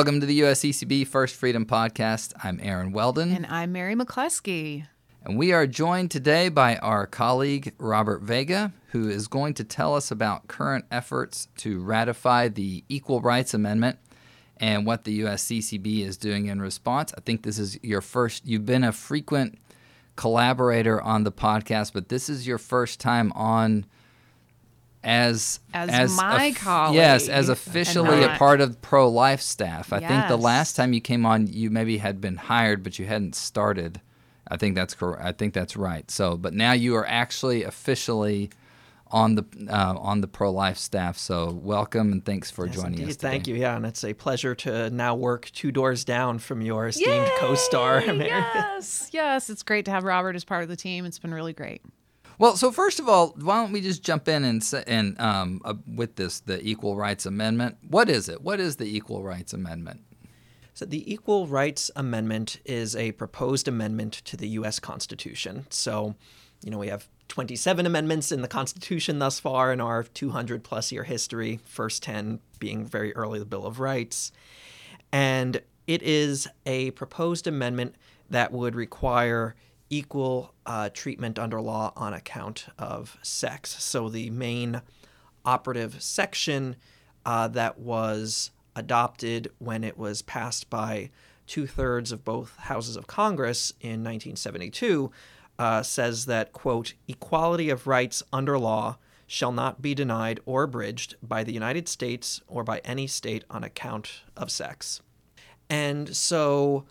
Welcome to the USCCB First Freedom Podcast. I'm Aaron Weldon. And I'm Mary McClusky. And we are joined today by our colleague, Robert Vega, who is going to tell us about current efforts to ratify the Equal Rights Amendment and what the USCCB is doing in response. I think this is your first, you've been a frequent collaborator on the podcast, but this is your first time on as as, my colleague. Yes, as officially a part of pro life staff. I yes. think the last time you came on, you maybe had been hired, but you hadn't started. I think that's correct. I think that's right. So, but now you are actually officially on the uh, on the pro life staff. So, welcome and thanks for yes, joining indeed. us. Today. Thank you. Yeah, and it's a pleasure to now work two doors down from your esteemed Yay! co-star. Yes, yes, it's great to have Robert as part of the team. It's been really great. Well, so first of all, why don't we just jump in and and um, uh, with this the Equal Rights Amendment? What is it? What is the Equal Rights Amendment? So the Equal Rights Amendment is a proposed amendment to the U.S. Constitution. So, you know, we have 27 amendments in the Constitution thus far in our 200 plus year history. First 10 being very early the Bill of Rights, and it is a proposed amendment that would require equal uh, treatment under law on account of sex. So the main operative section uh, that was adopted when it was passed by two thirds of both houses of Congress in 1972 uh, says that, quote, equality of rights under law shall not be denied or abridged by the United States or by any state on account of sex. And so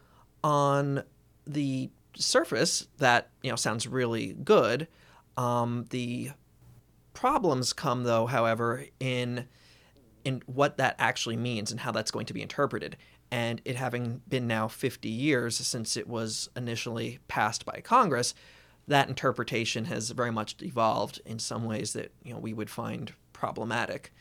on the surface, that you know sounds really good. Um, the problems come, though, however, in in what that actually means and how that's going to be interpreted. And it having been now 50 years since it was initially passed by Congress, that interpretation has very much evolved in some ways that you know we would find problematic.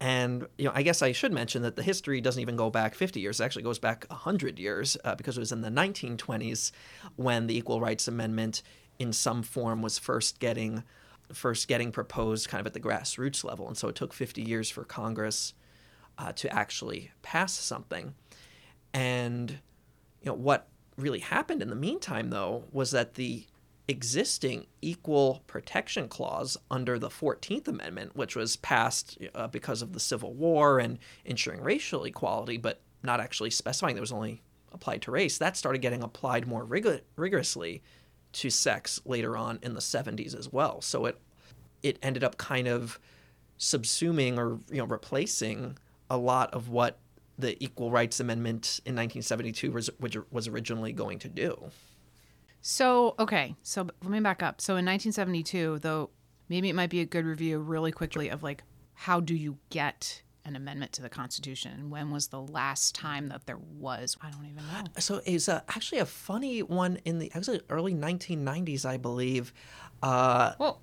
And you know, I guess I should mention that the history doesn't even go back 50 years. It actually goes back 100 years uh, because it was in the 1920s when the Equal Rights Amendment, in some form, was first getting first getting proposed, kind of at the grassroots level. And so it took 50 years for Congress uh, to actually pass something. And you know what really happened in the meantime, though, was that the existing equal protection clause under the 14th Amendment, which was passed uh, because of the Civil War and ensuring racial equality, but not actually specifying that was only applied to race, that started getting applied more rig- rigorously to sex later on in the 70s as well. So it it ended up kind of subsuming or you know replacing a lot of what the Equal Rights Amendment in 1972 was, was originally going to do. So, okay. So let me back up. So in 1972, though, maybe it might be a good review really quickly of like, how do you get an amendment to the Constitution? When was the last time that there was? I don't even know. So it's uh, actually a funny one in the actually early 1990s, I believe. Uh, well,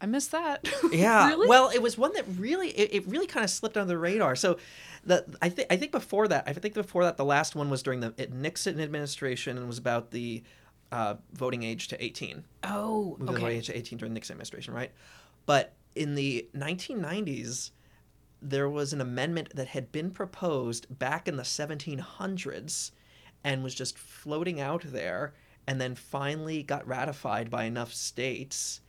I missed that. Yeah. really? Well, it was one that really it, it really kind of slipped under the radar. So the I think I think before that, I think before that the last one was during the Nixon administration and was about the uh, voting age to 18. Oh, okay. The voting age to 18 during the Nixon administration, right? But in the 1990s, there was an amendment that had been proposed back in the 1700s and was just floating out there and then finally got ratified by enough states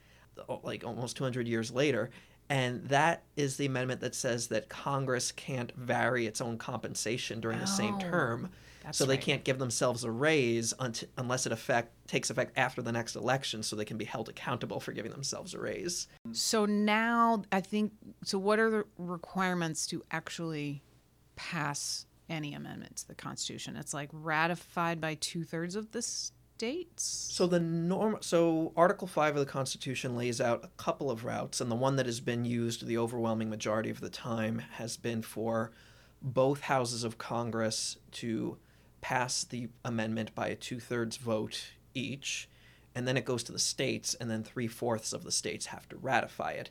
like almost 200 years later and that is the amendment that says that Congress can't vary its own compensation during the same oh. term that's so they right. can't give themselves a raise unless it effect takes effect after the next election, so they can be held accountable for giving themselves a raise. So now I think so. What are the requirements to actually pass any amendment to the Constitution? It's like ratified by two thirds of the states. So the norm. So Article Five of the Constitution lays out a couple of routes, and the one that has been used the overwhelming majority of the time has been for both houses of Congress to pass the amendment by a two thirds vote each, and then it goes to the states, and then three fourths of the states have to ratify it.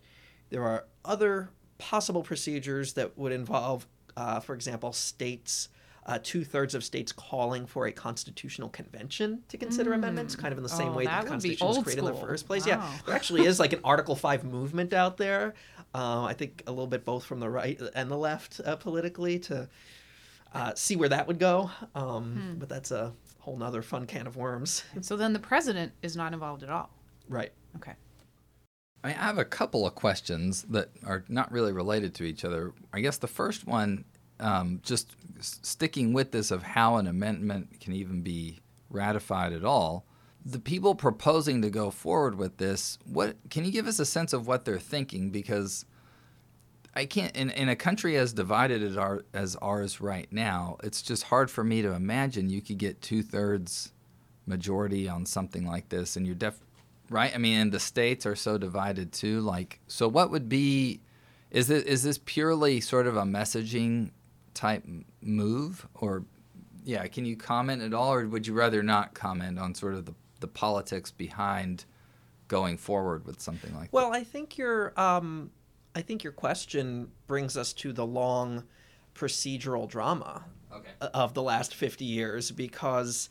There are other possible procedures that would involve, uh, for example, states. Uh, two thirds of states calling for a constitutional convention to consider mm. amendments, kind of in the same oh, way that, the Constitution was created school. in the first place. Wow. Yeah, there actually is like an Article 5 movement out there. Uh, I think a little bit both from the right and the left uh, politically to uh, see where that would go. Um, But that's a whole nother fun can of worms. So then the president is not involved at all. right. Okay. I, mean, I have a couple of questions that are not really related to each other. I guess the first one, um, just sticking with this of how an amendment can even be ratified at all. The people proposing to go forward with this, what can you give us a sense of what they're thinking? Because I can't in, in a country as divided as, our, as ours right now, it's just hard for me to imagine you could get two thirds majority on something like this, and you're def right. I mean, and the states are so divided too. Like, so what would be? Is this is this purely sort of a messaging type move, or yeah? Can you comment at all, or would you rather not comment on sort of the the politics behind going forward with something like that? Well, I think your um, I think your question brings us to the long procedural drama? Okay. of the last 50 years because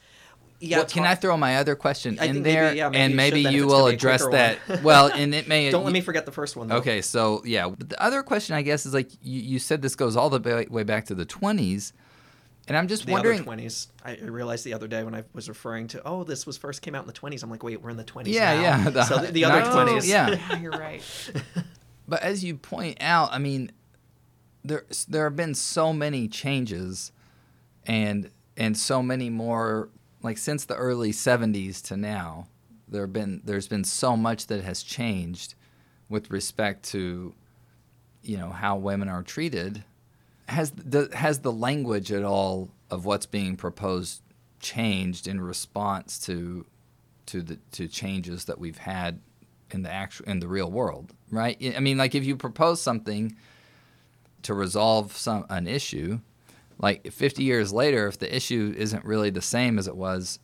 yeah well, can I throw my other question I in think maybe- there, yeah, maybe and you maybe should you will address that? well, and it may don't let me forget the first one though. Okay, so yeah, but the other question I guess is like you, you said this goes all the way back to the 20s, and I'm just the wondering. other 20s I I realized the other day when I was referring to oh this was first came out in the 20s I'm like wait we're in the 20s Yeah, now. yeah, the- so the, the other 19 20s yeah. Yeah, you're right. But as you point out, I mean, there there have been so many changes, and and so many more. Like since the early '70s to now, there have been there's been so much that has changed with respect to, you know, how women are treated. Has the has the language at all of what's being proposed changed in response to to the to changes that we've had in the actual in the real world, right? I mean, like if you propose something to resolve some an issue, like 50 years later, if the issue isn't really the same as it was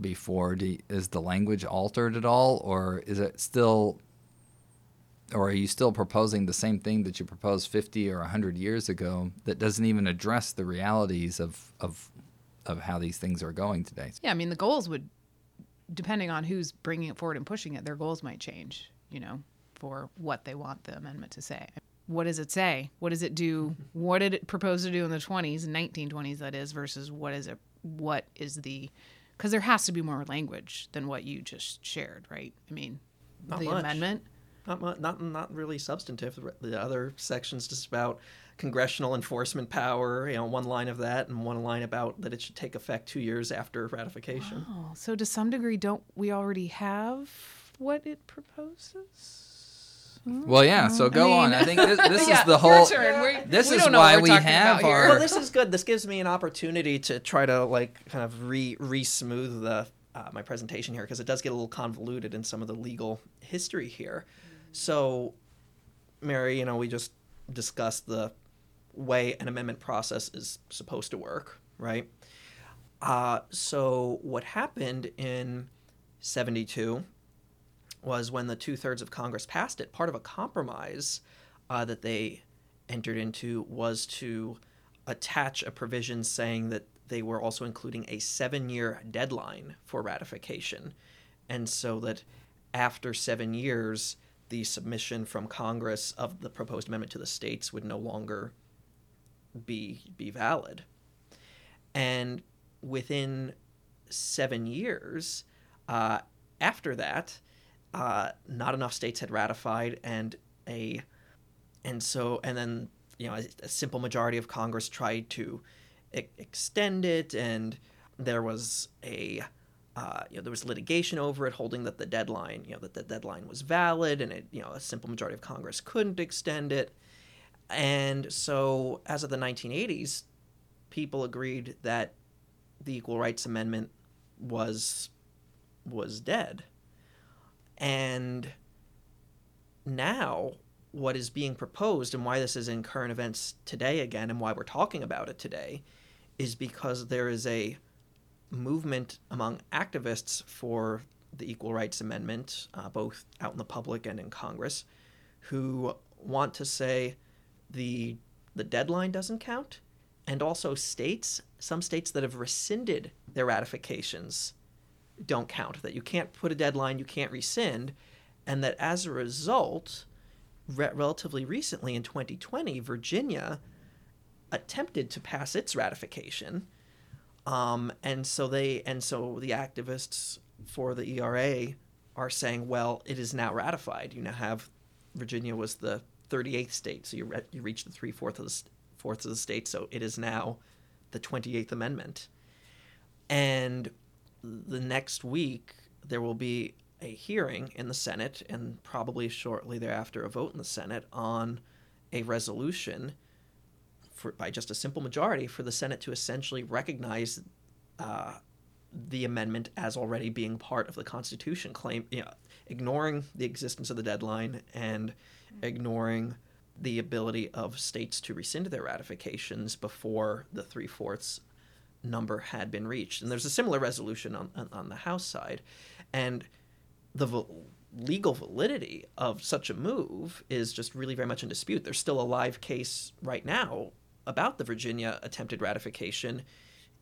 before, do is the language altered at all, or is it still, or are you still proposing the same thing that you proposed 50 or 100 years ago that doesn't even address the realities of of of how these things are going today? Yeah, I mean the goals would, depending on who's bringing it forward and pushing it, their goals might change. You know, for what they want the amendment to say. What does it say? What does it do? What did it propose to do in the 20s, 1920s that is, versus what is it? What is the? Because there has to be more language than what you just shared, right? I mean, Not the much. amendment. Not mu- not not really substantive the, the other sections just about congressional enforcement power you know one line of that and one line about that it should take effect 2 years after ratification Oh, so to some degree, don't we already have what it proposes? Well, yeah. So go mean- on. I think this, this Yeah, is the your whole. turn. We- this we is why we're we talking have our. well this is good this gives me an opportunity to try to like kind of re re smooth the uh, my presentation here because it does get a little convoluted in some of the legal history here so mary you know we just discussed the way an amendment process is supposed to work right uh, so what happened in 72 was when the two-thirds of congress passed it part of a compromise uh, that they entered into was to attach a provision saying that they were also including a seven year deadline for ratification. And so that after seven years, the submission from Congress of the proposed amendment to the states would no longer be, be valid. And within seven years, uh, after that, uh, not enough states had ratified, and a and so and then you know a, a simple majority of Congress tried to e- extend it, and there was a uh, you know there was litigation over it, holding that the deadline you know that the deadline was valid, and it you know a simple majority of Congress couldn't extend it, and so as of the 1980s, people agreed that the Equal Rights Amendment was was dead, and now what is being proposed and why this is in current events today again and why we're talking about it today is because there is a movement among activists for the Equal Rights Amendment, uh, both out in the public and in Congress, who want to say the the deadline doesn't count, and also states, some states that have rescinded their ratifications don't count. That you can't put a deadline, you can't rescind, and that as a result, re- relatively recently in 2020, Virginia attempted to pass its ratification. Um, and so they and so the activists for the ERA are saying, well, it is now ratified. You now have Virginia was the 38th state, so you re- you reach the three fourths of the fourths of the state, so it is now the 28th Amendment. And the next week there will be a hearing in the Senate and probably shortly thereafter a vote in the Senate on a resolution for by just a simple majority for the Senate to essentially recognize uh, the amendment as already being part of the Constitution, claim you know, ignoring the existence of the deadline and ignoring the ability of states to rescind their ratifications before the three fourths number had been reached. And there's a similar resolution on, on, the House side. And the val- legal validity of such a move is just really very much in dispute. There's still a live case right now about the Virginia attempted ratification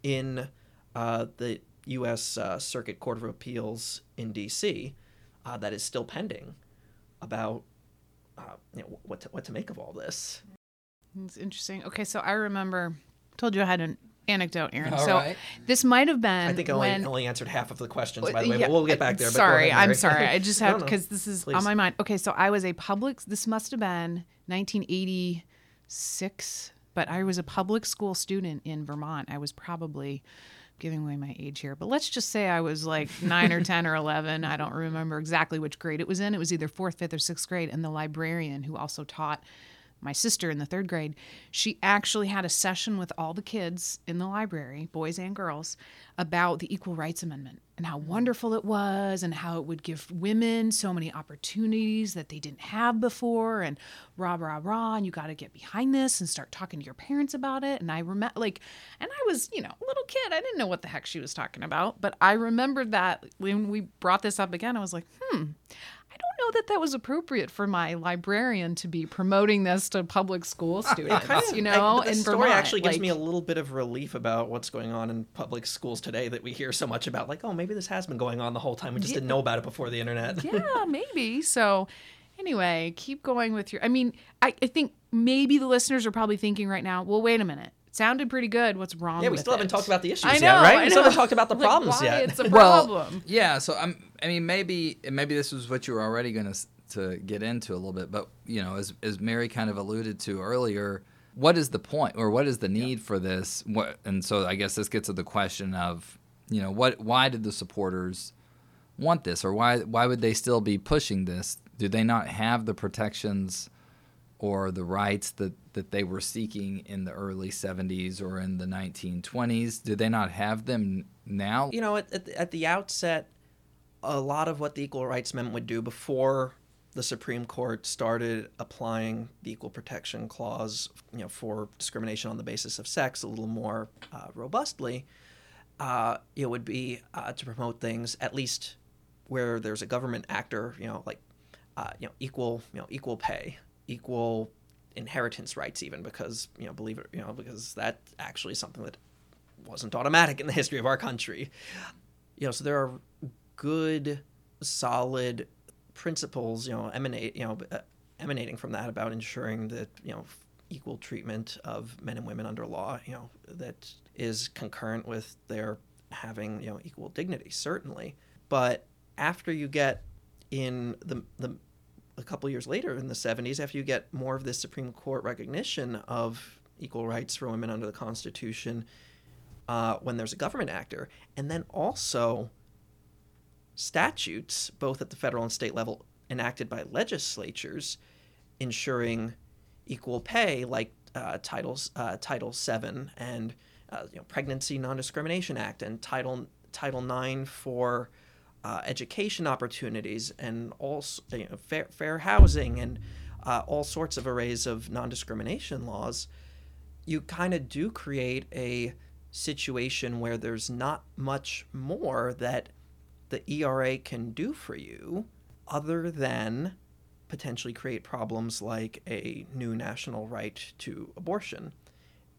in uh, the U.S. Uh, Circuit Court of Appeals in D.C. Uh, that is still pending about uh, you know, what to, what to make of all this. It's interesting. Okay, so I remember told you I had an anecdote, Aaron. All so right. this might have been I think I only, when only answered half of the questions, by the way, Yeah, we'll get back there. but Sorry, ahead, I'm sorry. I just No, have no. because this is Please. on my mind. Okay, so I was a public. This must have been 1986, but I was a public school student in Vermont. I was probably giving away my age here, but let's just say I was like nine or 10 or 11. I don't remember exactly which grade it was in. It was either fourth, fifth, or sixth grade. And the librarian who also taught my sister in the third grade, she actually had a session with all the kids in the library, boys and girls, about the Equal Rights Amendment and how wonderful it was and how it would give women so many opportunities that they didn't have before and rah, rah, rah. And you got to get behind this and start talking to your parents about it. And I remember, like, and I was, you know, a little kid. I didn't know what the heck she was talking about. But I remembered that when we brought this up again, I was like, hmm. I know that that was appropriate for my librarian to be promoting this to public school students. Kind of- you know, but the story Vermont. actually gives like- me a little bit of relief about what's going on in public schools today that we hear so much about. Like, oh, maybe this has been going on the whole time. We just didn't know about it before the internet. yeah, maybe. So, anyway, keep going with your. I mean, I, I think maybe the listeners are probably thinking right now, well, wait a minute. It sounded pretty good. What's wrong Yeah, we with still haven't talked about the issues I yet, right? I We still haven't talked about the Like, problems why yet. It's a Well, problem. yeah. So I'm. I mean, maybe maybe this was what you were already going to to get into a little bit, but you know, as as Mary kind of alluded to earlier, what is the point or what is the need for this? What and so I guess this gets to the question of you know what why did the supporters want this or why why would they still be pushing this? Do they not have the protections? Or the rights that, that they were seeking in the early 70s or in the 1920s? Did they not have them now? you know, at, at the outset, a lot of what the Equal Rights Amendment would do before the Supreme Court started applying the Equal Protection Clause, you know, for discrimination on the basis of sex a little more uh, robustly, uh, it would be uh, to promote things at least where there's a government actor, you know, like uh, you know, equal, you know, equal pay, equal inheritance rights, even because you know, believe it, you know, because that actually is something that wasn't automatic in the history of our country. You know, so there are good, solid principles, you know, emanate, you know, uh, emanating from that about ensuring that you know equal treatment of men and women under law, you know, that is concurrent with their having you know equal dignity, certainly. But after you get in the the a couple years later in the 70s after you get more of this supreme court recognition of equal rights for women under the constitution uh, when there's a government actor. And then also statutes both at the federal and state level enacted by legislatures ensuring equal pay like uh, titles uh, title 7 and uh, you know, pregnancy non-discrimination act and title title 9 for uh, education opportunities and all you know, fair, fair housing and uh, all sorts of arrays of non-discrimination laws you kind of do create a situation where there's not much more that the ERA can do for you other than potentially create problems like a new national right to abortion.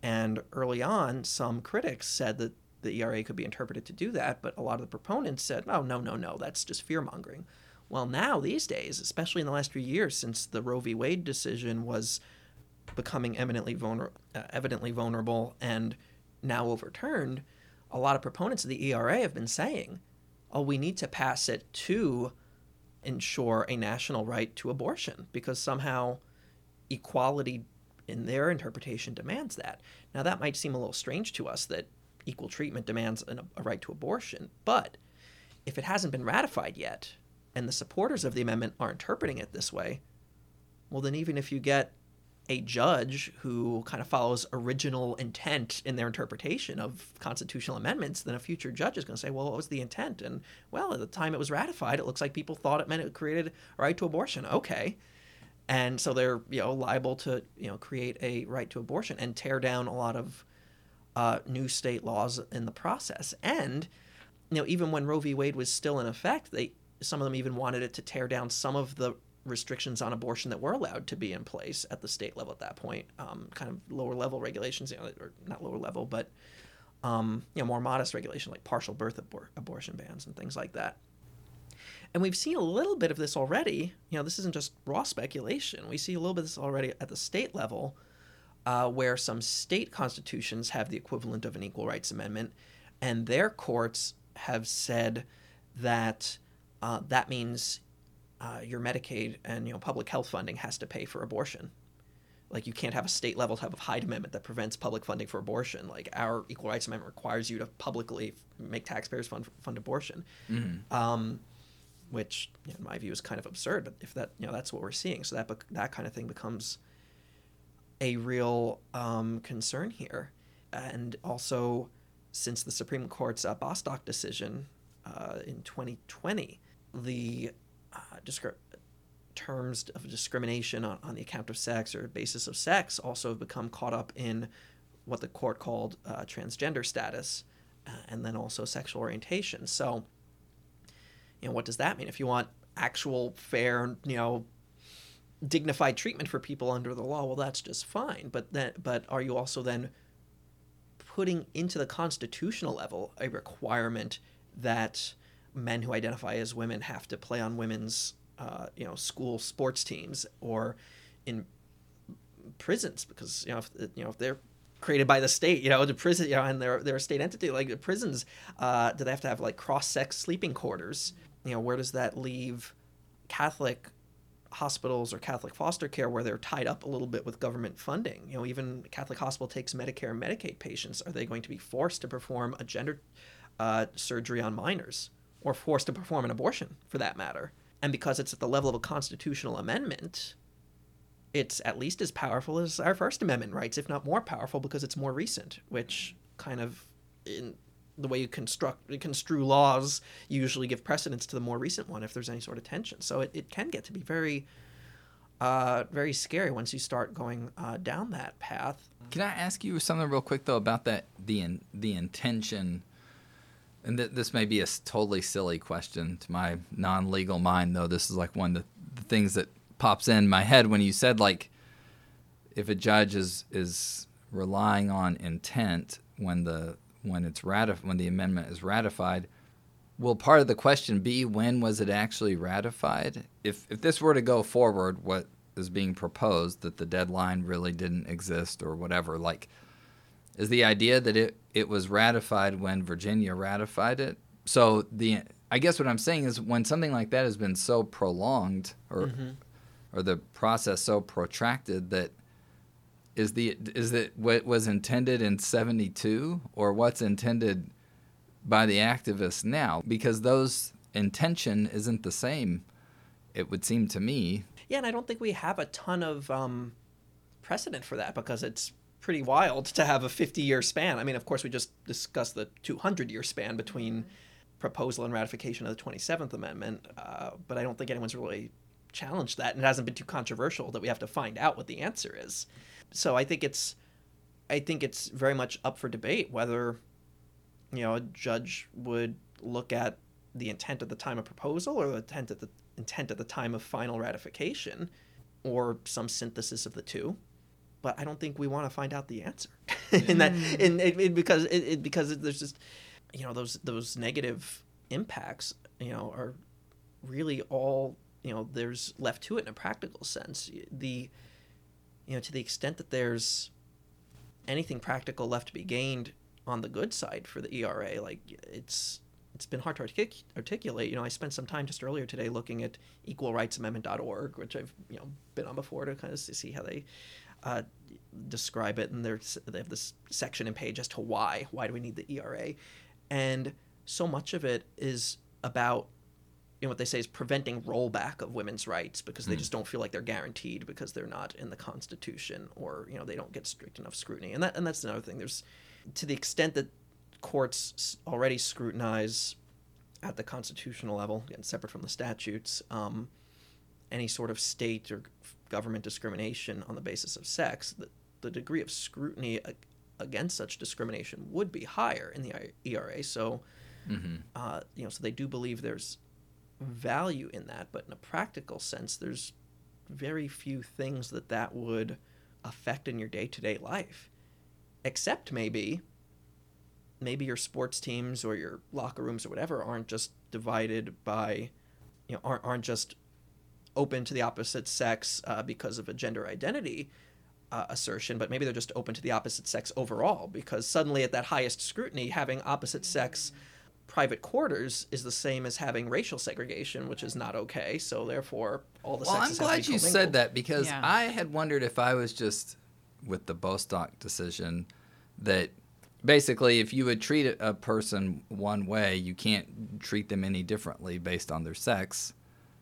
And early on, some critics said that the ERA could be interpreted to do that, but a lot of the proponents said, oh, no, no, no, that's just fear mongering. Well, now, these days, especially in the last few years since the Roe v. Wade decision was becoming eminently vulner- uh, evidently vulnerable and now overturned, a lot of proponents of the ERA have been saying, "Oh, we need to pass it to ensure a national right to abortion because somehow equality in their interpretation demands that." Now, that might seem a little strange to us that equal treatment demands an, a right to abortion, but if it hasn't been ratified yet, and the supporters of the amendment are interpreting it this way, well, then even if you get a judge who kind of follows original intent in their interpretation of constitutional amendments, then a future judge is going to say, well, what was the intent? And, well, at the time it was ratified, it looks like people thought it meant it created a right to abortion. Okay. And so they're, you know, liable to, you know, create a right to abortion and tear down a lot of uh, new state laws in the process. And, you know, even when Roe v. Wade was still in effect, they some of them even wanted it to tear down some of the restrictions on abortion that were allowed to be in place at the state level at that point, um, kind of lower level regulations, you know, or not lower level, but um, you know, more modest regulation like partial birth abor- abortion bans and things like that. And we've seen a little bit of this already. You know, this isn't just raw speculation. We see a little bit of this already at the state level, uh, where some state constitutions have the equivalent of an equal rights amendment, and their courts have said that uh, that means uh, your Medicaid and you know public health funding has to pay for abortion. Like you can't have a state level type of Hyde amendment that prevents public funding for abortion. Like our Equal Rights Amendment requires you to publicly make taxpayers fund fund abortion, mm-hmm. um, which in my view is kind of absurd. But if that you know that's what we're seeing, so that that kind of thing becomes a real um, concern here, and also since the Supreme Court's uh, Bostock decision uh, in 2020, the uh, terms of discrimination on, on the account of sex or basis of sex also have become caught up in what the court called uh, transgender status uh, and then also sexual orientation. So, you know, what does that mean? If you want actual fair, you know, dignified treatment for people under the law, well, that's just fine. But then, but are you also then putting into the constitutional level a requirement that men who identify as women have to play on women's uh, you know school sports teams or in prisons because you know if, you know if they're created by the state you know the prison you know and they're they're a state entity like the prisons uh, do they have to have like cross sex sleeping quarters you know where does that leave Catholic hospitals or Catholic foster care where they're tied up a little bit with government funding. You know, even Catholic hospital takes Medicare and Medicaid patients. Are they going to be forced to perform a gender uh, surgery on minors? or forced to perform an abortion for that matter. And because it's at the level of a constitutional amendment, it's at least as powerful as our First Amendment rights, if not more powerful because it's more recent, which kind of in the way you construct construe laws you usually give precedence to the more recent one if there's any sort of tension. So it, it can get to be very uh, very scary once you start going uh, down that path. Can I ask you something real quick though about that the in, the intention and th- this may be a totally silly question to my non-legal mind though this is like one of the, the things that pops in my head when you said like if a judge is is relying on intent when the when it's ratif- when the amendment is ratified will part of the question be when was it actually ratified if if this were to go forward what is being proposed that the deadline really didn't exist or whatever like is the idea that it, it was ratified when Virginia ratified it. So the I guess what I'm saying is when something like that has been so prolonged or mm-hmm. or the process so protracted that is the is it what was intended in 72 or what's intended by the activists now because those intention isn't the same it would seem to me yeah and i don't think we have a ton of um, precedent for that because it's pretty wild to have a 50 year span. I mean, of course, we just discussed the 200 year span between proposal and ratification of the 27th Amendment, uh, but I don't think anyone's really challenged that, and it hasn't been too controversial that we have to find out what the answer is. So I think it's, I think it's very much up for debate whether, you know, a judge would look at the intent at the time of proposal or the intent at the intent at the time of final ratification, or some synthesis of the two but I don't think we want to find out the answer. in that, mm. in, in, in because it, it, because there's just, you know, those those negative impacts, you know, are really all you know. There's left to it in a practical sense. The you know, to the extent that there's anything practical left to be gained on the good side for the ERA, like it's it's been hard to artic- articulate. You know, I spent some time just earlier today looking at equalrightsamendment.org, which I've you know been on before to kind of see how they uh, describe it, and there's they have this section and page as to why why do we need the ERA, and so much of it is about you know what they say is preventing rollback of women's rights because they just don't feel like they're guaranteed because they're not in the Constitution or you know they don't get strict enough scrutiny, and that and that's another thing. There's to the extent that courts already scrutinize at the constitutional level, again separate from the statutes, um, any sort of state or government discrimination on the basis of sex, the, the degree of scrutiny against such discrimination would be higher in the ERA. So, uh, you know, so they do believe there's value in that, but in a practical sense, there's very few things that that would affect in your day-to-day life, except maybe maybe your sports teams or your locker rooms or whatever aren't just divided by you know aren't, aren't just open to the opposite sex uh, because of a gender identity uh, assertion but maybe they're just open to the opposite sex overall because suddenly at that highest scrutiny having opposite sex private quarters is the same as having racial segregation which is not okay so therefore all the Well, I'm sexes have glad you said that because Yeah. I had wondered if I was just with the Bostock decision that basically if you would treat a person one way, you can't treat them any differently based on their sex,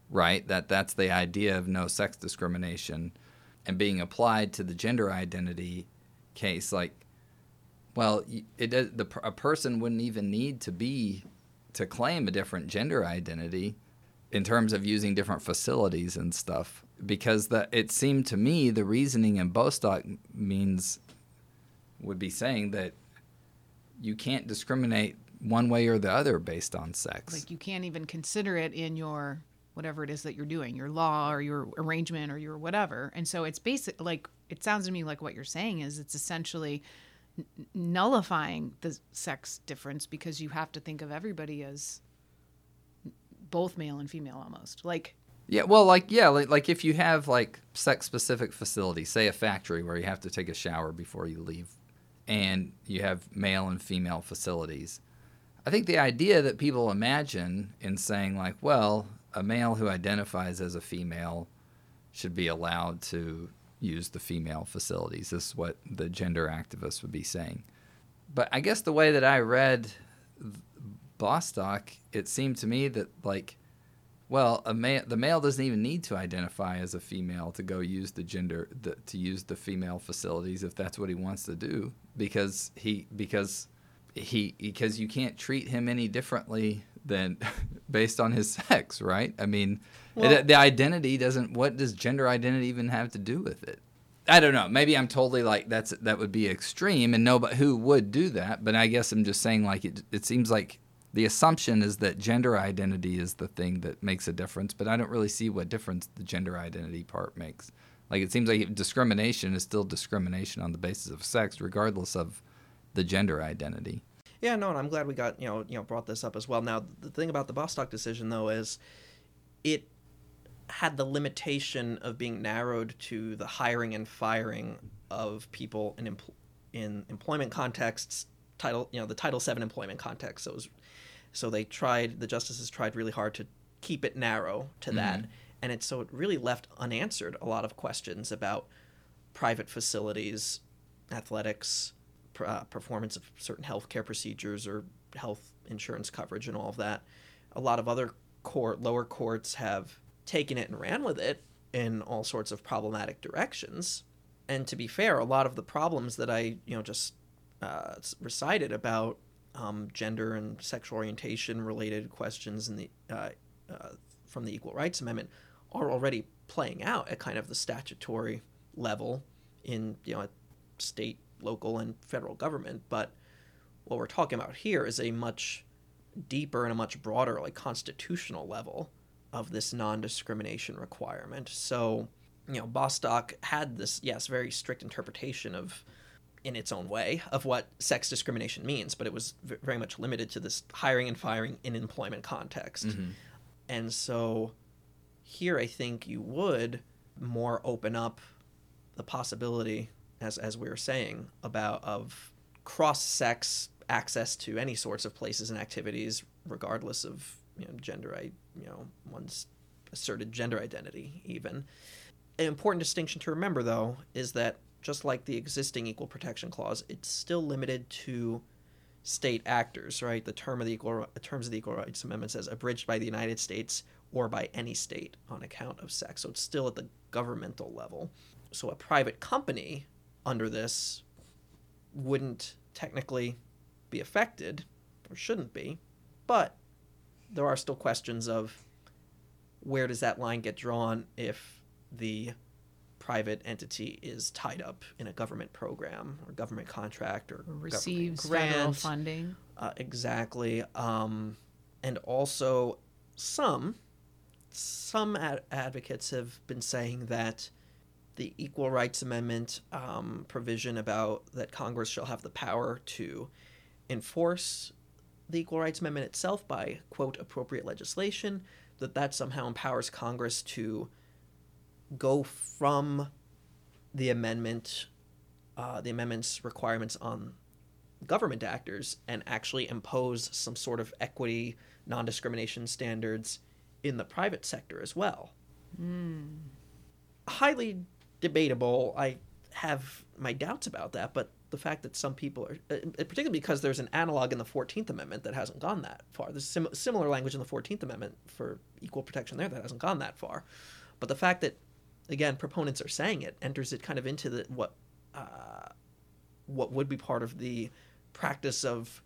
right? That that's the idea of no sex discrimination and being applied to the gender identity case like well, it the a person wouldn't even need to be to claim a different gender identity in terms of using different facilities and stuff because the it seemed to me the reasoning in Bostock means would be saying that you can't discriminate one way or the other based on sex. Like you can't even consider it in your whatever it is that you're doing, your law or your arrangement or your whatever. And so it's basic like it sounds to me like what you're saying is it's essentially n- nullifying the sex difference because you have to think of everybody as both male and female almost. Like Yeah, well, like yeah, like, like if you have like sex specific facilities, say a factory where you have to take a shower before you leave, and you have male and female facilities. I think the idea that people imagine in saying like, well, a male who identifies as a female should be allowed to use the female facilities. This is what the gender activists would be saying. But I guess the way that I read Bostock, it seemed to me that like well, a the male doesn't even need to identify as a female to go use the gender the, to use the female facilities if that's what he wants to do because he because he because you can't treat him any differently than based on his sex, right? I mean, Well- it, the identity doesn't. What does gender identity even have to do with it? I don't know. Maybe I'm totally like that's that would be extreme, and nobody who would do that. But I guess I'm just saying like it. It seems like the assumption is that gender identity is the thing that makes a difference, but I don't really see what difference the gender identity part makes. Like it seems like discrimination is still discrimination on the basis of sex, regardless of the gender identity. Yeah, no, and I'm glad we got you know you know brought this up as well. Now the thing about the Bostock decision though is it had the limitation of being narrowed to the hiring and firing of people in empl- in employment contexts title you know the title 7 employment context. So it was, so they tried the justices tried really hard to keep it narrow to mm-hmm. that. And it so it really left unanswered a lot of questions about private facilities athletics uh, performance of certain healthcare procedures or health insurance coverage and all of that. A lot of other court lower courts have taken it and ran with it in all sorts of problematic directions. And to be fair a lot of the problems that i you know just uh, recited about um, gender and sexual orientation related questions in the uh, uh, from the equal rights amendment are already playing out at kind of the statutory level in you know at state local and federal government but what we're talking about here is a much deeper and a much broader like constitutional level of this non-discrimination requirement. So you know bostock had this yes very strict interpretation of in its own way of what sex discrimination means but it was v- very much limited to this hiring and firing in employment context. Mm-hmm. And so here i think you would more open up the possibility, as as we were saying, about of cross-sex access to any sorts of places and activities, regardless of you know gender, you know one's asserted gender identity, even. An important distinction to remember, though, is that just like the existing Equal Protection Clause, it's still limited to state actors, right? The term of the equal terms of the Equal Rights Amendment says abridged by the United States or by any state on account of sex. So it's still at the governmental level. So a private company under this wouldn't technically be affected or shouldn't be, but there are still questions of where does that line get drawn if the private entity is tied up in a government program or government contract or receives grant. federal funding. Uh, exactly. Um, and also, some some ad- advocates have been saying that the Equal Rights Amendment um, provision about that Congress shall have the power to enforce the Equal Rights Amendment itself by quote appropriate legislation that that somehow empowers Congress to go from the amendment, uh, the amendment's requirements on government actors, and actually impose some sort of equity, non-discrimination standards in the private sector as well. Mm. Highly debatable. I have my doubts about that, but the fact that some people are, uh, particularly because there's an analog in the 14th Amendment that hasn't gone that far. There's sim- similar language in the 14th Amendment for equal protection there that hasn't gone that far. But the fact that again, proponents are saying it enters it kind of into the what uh, what would be part of the practice of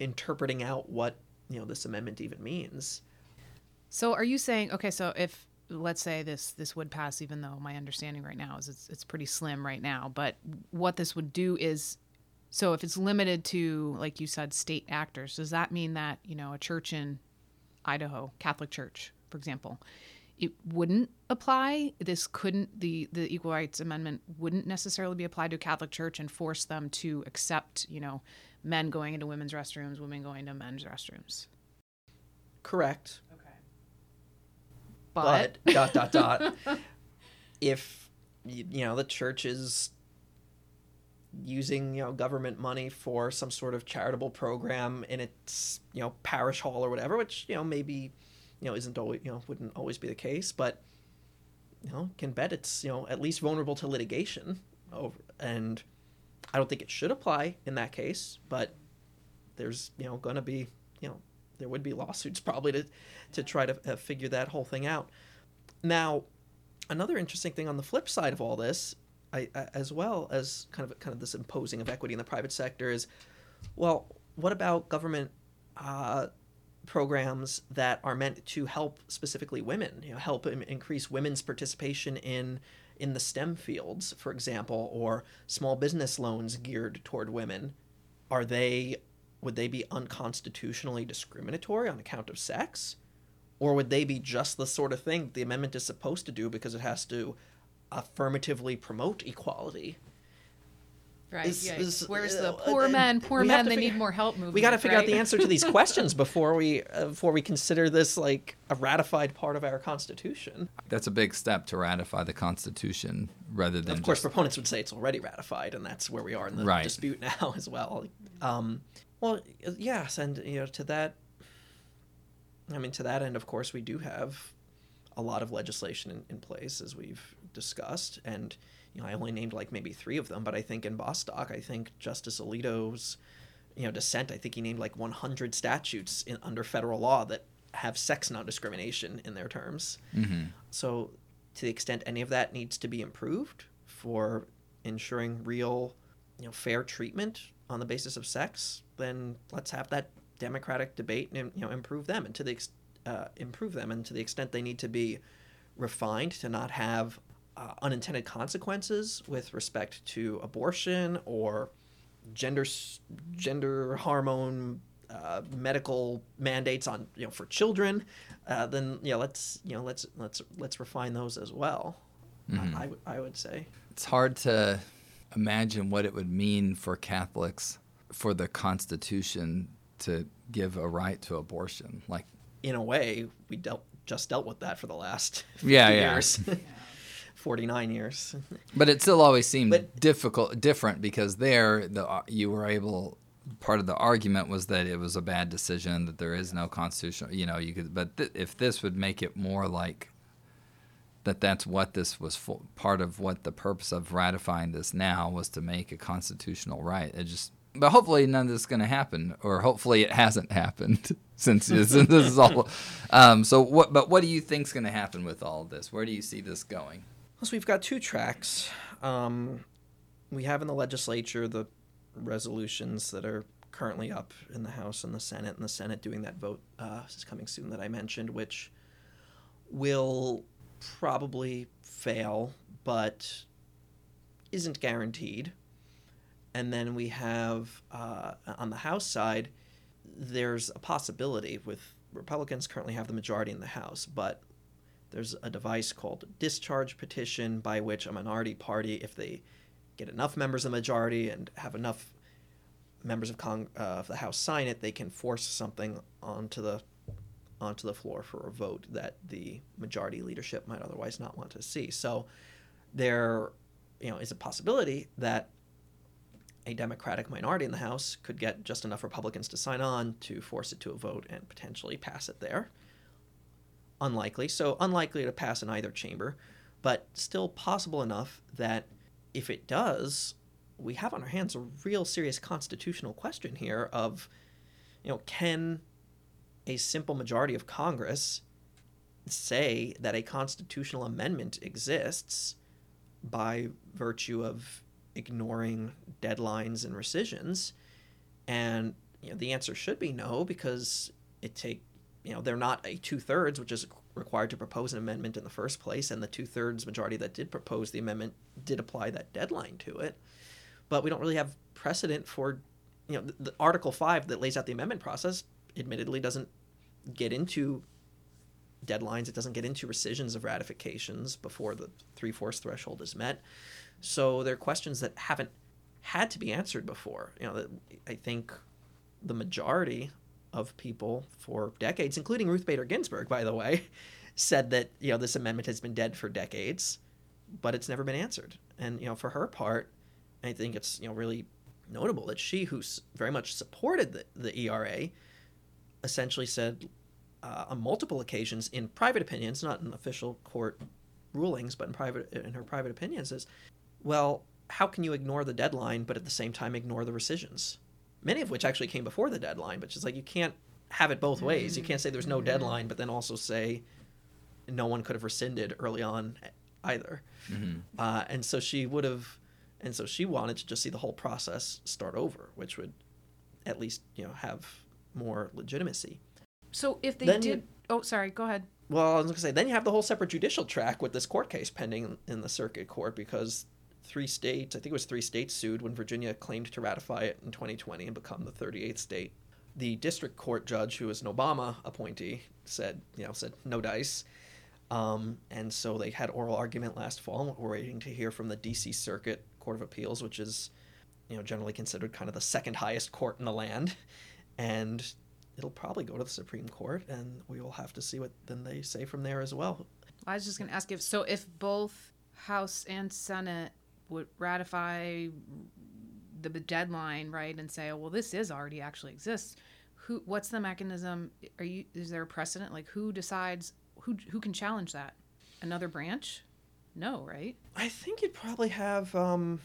interpreting out what you know this amendment even means. So, are you saying okay? So, if let's say this this would pass, even though my understanding right now is it's it's pretty slim right now, but what this would do is. So if it's limited to, like you said, state actors, does that mean that you know a church in Idaho, Catholic Church, for example, it wouldn't apply. This couldn't the the Equal Rights Amendment wouldn't necessarily be applied to a Catholic Church and force them to accept, you know, men going into women's restrooms, women going to men's restrooms. Correct. But, But, dot dot dot. if you know the church is using you know government money for some sort of charitable program in its you know parish hall or whatever, which you know maybe you know isn't always you know wouldn't always be the case, but you know can bet it's you know at least vulnerable to litigation over and I don't think it should apply in that case, but there's you know going to be you know there would be lawsuits probably to to try to uh, figure that whole thing out. Now, another interesting thing on the flip side of all this, I, I, as well as kind of kind of this imposing of equity in the private sector, is well, what about government uh, programs that are meant to help specifically women? You know, help im- increase women's participation in in the STEM fields, for example, or small business loans geared toward women. Are they would they be unconstitutionally discriminatory on account of sex? Or would they be just the sort of thing the amendment is supposed to do because it has to affirmatively promote equality? right. is- yeah. is- Where's the uh, poor uh, men, poor we have men, they figure- need more help movement. We got to figure out the answer to these questions before we uh, before we consider this like a ratified part of our constitution. That's a big step to ratify the Constitution rather than Of course, just proponents would say it's already ratified, and that's where we are in the Right. dispute now as well. Um, well, yes, and you know, to that, I mean, to that end, of course, we do have a lot of legislation in, in place, as we've discussed, and you know, I only named like maybe three of them, but I think in Bostock, I think Justice Alito's, you know, dissent, I think he named like 100 statutes in, under federal law that have sex non-discrimination in their terms. Mhm. So, to the extent any of that needs to be improved for ensuring real, you know, fair treatment on the basis of sex, then let's have that democratic debate and you know improve them. And to the ex- uh, improve them, and to the extent they need to be refined to not have uh, unintended consequences with respect to abortion or gender gender hormone uh, medical mandates on you know for children, uh, then you know let's you know let's let's let's refine those as well. Mhm. I, I I would say. It's hard to imagine what it would mean for Catholics for the Constitution to give a right to abortion. Like, in a way, we dealt just dealt with that for the last Yeah, few yeah. years. 49 years. But it still always seemed But- difficult, different because there, the you were able. Part of the argument was that it was a bad decision that there is no constitutional. You know, you could. But th- if this would make it more like that, that's what this was for. Part of what the purpose of ratifying this now was to make a constitutional right. It just. But hopefully none of this is going to happen, or hopefully it hasn't happened since, since this is all. Um, so what? But what do you think's going to happen with all of this? Where do you see this going? So we've got two tracks. Um, we have in the legislature the resolutions that are currently up in the House and the Senate, and the Senate doing that vote uh, is coming soon that I mentioned, which will probably fail, but isn't guaranteed. And then we have uh, on the House side, there's a possibility with Republicans currently have the majority in the House, but there's a device called discharge petition by which a minority party, if they get enough members of the majority and have enough members of, Cong- uh, of the House sign it, they can force something onto the onto the floor for a vote that the majority leadership might otherwise not want to see. So there, you know, is a possibility that a Democratic minority in the House could get just enough Republicans to sign on to force it to a vote and potentially pass it there unlikely. So unlikely to pass in either chamber, but still possible enough that if it does, we have on our hands a real serious constitutional question here of, you know, can a simple majority of Congress say that a constitutional amendment exists by virtue of ignoring deadlines and rescissions? And you know, the answer should be no because it take you know they're not a two thirds, which is required to propose an amendment in the first place, and the two thirds majority that did propose the amendment did apply that deadline to it. But we don't really have precedent for, you know, the, the Article Five that lays out the amendment process. Admittedly, doesn't get into deadlines. It doesn't get into rescissions of ratifications before the three fourths threshold is met. So there are questions that haven't had to be answered before. You know, I think the majority of people for decades, including Ruth Bader Ginsburg, by the way, said that you know this amendment has been dead for decades, but it's never been answered. And you know, for her part, I think it's you know really notable that she, who's very much supported the, the ERA, essentially said uh, on multiple occasions in private opinions, not in official court rulings, but in private in her private opinions, is well, how can you ignore the deadline but at the same time ignore the rescissions? Many of which actually came before the deadline, but she's like you can't have it both ways. You can't say there's no deadline, but then also say no one could have rescinded early on either. Uh, and so she would have, and so she wanted to just see the whole process start over, which would at least you know have more legitimacy. So if they Then did, you- oh, sorry, go ahead. Well, I was going to say, then you have the whole separate judicial track with this court case pending in the circuit court because three states, I think it was three states, sued when Virginia claimed to ratify it in 2020 and become the 38th state. The district court judge, who was an Obama appointee, said, you know, said no dice. Um, and so they had oral argument last fall. and We're waiting to hear from the D.C. Circuit Court of Appeals, which is, you know, generally considered kind of the second highest court in the land, and it'll probably go to the Supreme Court, and we will have to see what then they say from there as well. I was just going to ask if so if both House and Senate would ratify the deadline, right, and say, oh, well, this is already actually exists. Who? What's the mechanism? Are you? Is there a precedent? Like who decides? Who who can challenge that? Another branch? No, right? I think you'd probably have, um,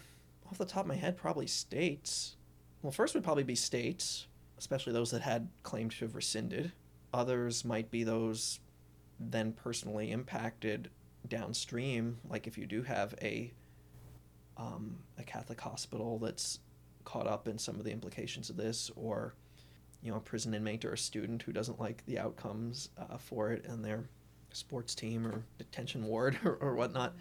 off the top of my head, probably states. Well, first would probably be states, especially those that had claimed to have rescinded. Others might be those then personally impacted downstream, like if you do have a um, a Catholic hospital that's caught up in some of the implications of this, or you know, a prison inmate or a student who doesn't like the outcomes uh, for it in their sports team or detention ward or, or whatnot.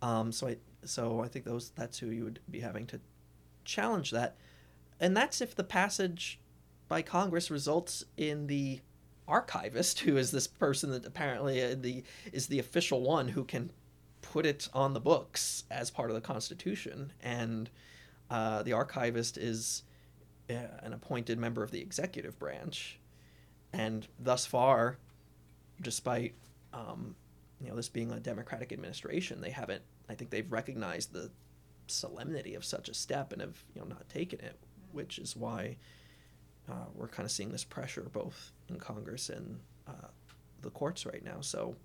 Um, so I so I think those that's who you would be having to challenge that, and that's if the passage by Congress results in the archivist, who is this person that apparently uh, the is the official one who can put it on the books as part of the Constitution, and uh, the archivist is uh, an appointed member of the executive branch, and thus far, despite um, you know this being a Democratic administration, they haven't I think they've recognized the solemnity of such a step and have you know not taken it, which is why uh, we're kind of seeing this pressure both in Congress and uh, the courts right now. So,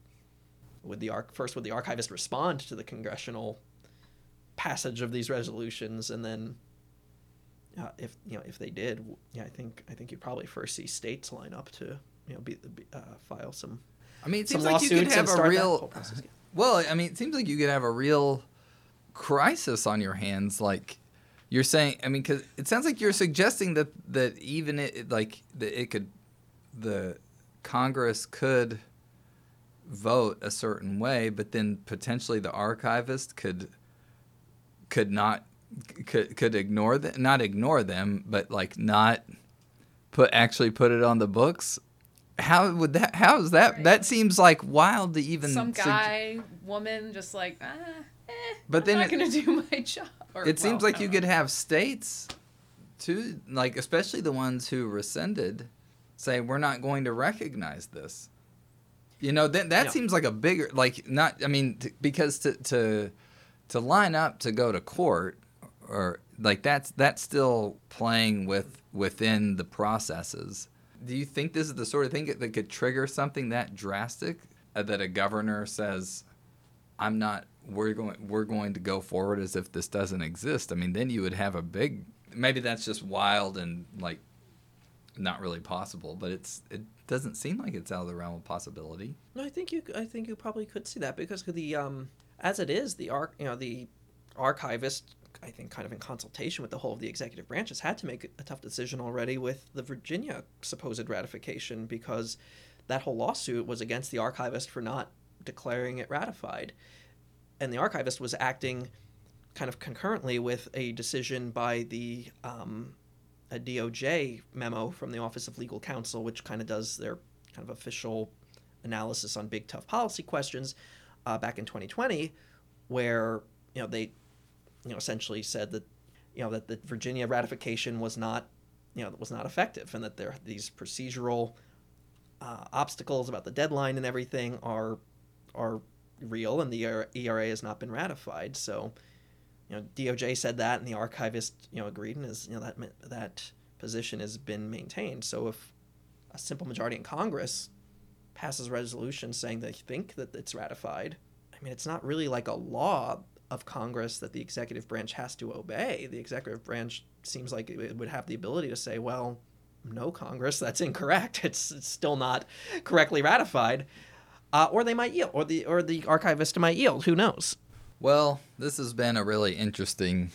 would the arc first would the archivist respond to the congressional passage of these resolutions, and then uh, if you know if they did, yeah, I think I think you'd probably first see states line up to you know be, uh, file some. I mean, it seems like you could have a real. whole process again. Well, I mean, it seems like you could have a real crisis on your hands. Like you're saying, I mean, because it sounds like you're suggesting that that even it like that it could, the Congress could vote a certain way, but then potentially the archivist could could not could could ignore them, not ignore them, but like not put actually put it on the books. How would that? How is that? Right. That seems like wild to even. Some guy, woman, just like, ah, eh, But I'm then not it- gonna do my job. Or, it seems well, like you don't could have states, too, like especially the ones who rescinded, say we're not going to recognize this. You know that that Yeah. seems like a bigger like not. I mean t- because to to to line up to go to court or like that's that's still playing with within the processes. Do you think this is the sort of thing that could trigger something that drastic uh, that a governor says, "I'm not. We're going. We're going to go forward as if this doesn't exist." I mean, then you would have a big. Maybe that's just wild and like not really possible, but it's it doesn't seem like it's out of the realm of possibility. No, I think you. I think you probably could see that because the um, as it is, the arc, you know, the archivist, I think, kind of in consultation with the whole of the executive branch, has had to make a tough decision already with the Virginia supposed ratification because that whole lawsuit was against the archivist for not declaring it ratified, and the archivist was acting kind of concurrently with a decision by the um, a DOJ memo from the Office of Legal Counsel, which kind of does their kind of official analysis on big tough policy questions uh, back in 2020, where you know they you know essentially said that you know that the Virginia ratification was not you know was not effective, and that there these procedural uh, obstacles about the deadline and everything are are real, and the ERA has not been ratified. So you know DOJ said that, and the archivist you know agreed, and is you know that that position has been maintained. So if a simple majority in Congress passes a resolution saying they think that it's ratified, I mean it's not really like a law of Congress that the executive branch has to obey. The executive branch seems like it would have the ability to say, well, no, Congress, that's incorrect. It's, it's still not correctly ratified. Uh, or they might yield, or the or the archivist might yield. Who knows? Well, this has been a really interesting.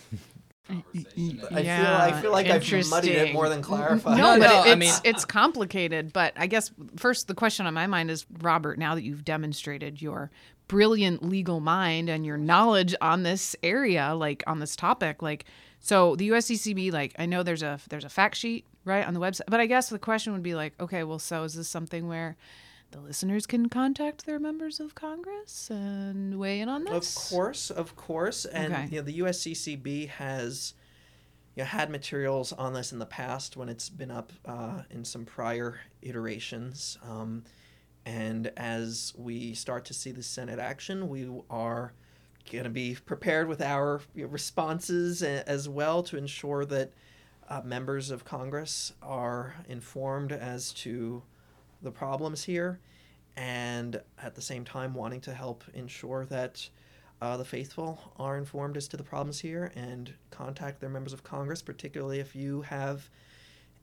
I feel I Yeah, feel like I've muddied it more than clarified. No, No, but no, it- I it's mean- it's complicated. But I guess first the question on my mind is, Robert, now that you've demonstrated your brilliant legal mind and your knowledge on this area, like on this topic, like so the USCCB, like I know there's a there's a fact sheet right on the website, but I guess the question would be like, okay, well, so is this something where the listeners can contact their members of Congress and weigh in on this. Of course, of course, and Okay. you know the USCCB has you know, had materials on this in the past when it's been up uh, in some prior iterations, um, and as we start to see the Senate action, we are going to be prepared with our responses as well to ensure that uh, members of Congress are informed as to the problems here, and at the same time wanting to help ensure that uh, the faithful are informed as to the problems here and contact their members of Congress, particularly if you have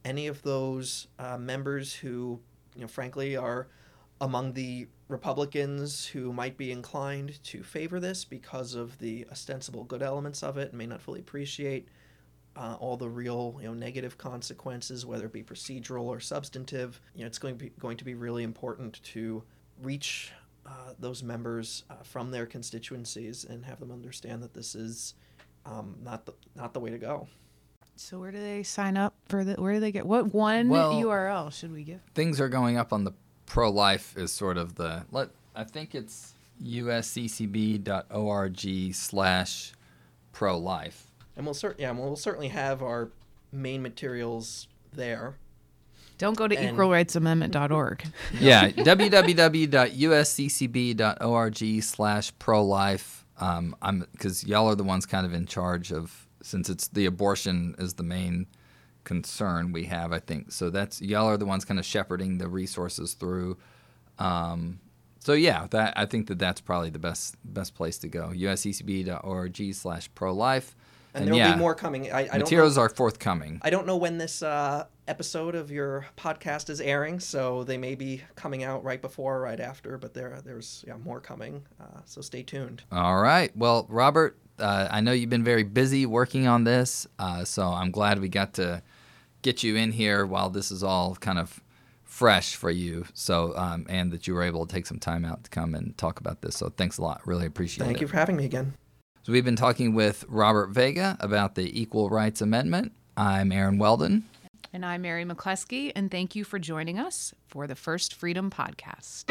any of those uh, members who, you know, frankly, are among the Republicans who might be inclined to favor this because of the ostensible good elements of it and may not fully appreciate uh, all the real you know negative consequences, whether it be procedural or substantive. You know, it's going to be going to be really important to reach uh, those members uh, from their constituencies and have them understand that this is um, not the not the way to go. So where do they sign up for the? Where do they get? What one Well- URL should we give? Things are going up on the pro life is sort of the let. I think it's usccb.org slash pro life. And we'll cert- yeah, we'll certainly have our main materials there. Don't go to And- equalrightsamendment.org. Yeah, www.usccb.org slash pro life. Um, I'm because y'all are the ones kind of in charge of since it's the abortion is the main concern we have. I think so. That's y'all are the ones kind of shepherding the resources through. Um, so yeah, that I think that that's probably the best best place to go. usccb.org slash pro life. And, there'll yeah, be more coming. I, I don't know, materials are forthcoming. I don't know when this uh, episode of your podcast is airing, so they may be coming out right before or right after. But there, there's yeah more coming. Uh, so stay tuned. All right. Well, Robert, uh, I know you've been very busy working on this, uh, so I'm glad we got to get you in here while this is all kind of fresh for you. So, um, and that you were able to take some time out to come and talk about this. So, thanks a lot. Really appreciate Thank it. Thank you for having me again. So, we've been talking with Robert Vega about the Equal Rights Amendment. I'm Aaron Weldon. And I'm Mary McClusky, and thank you for joining us for the First Freedom Podcast.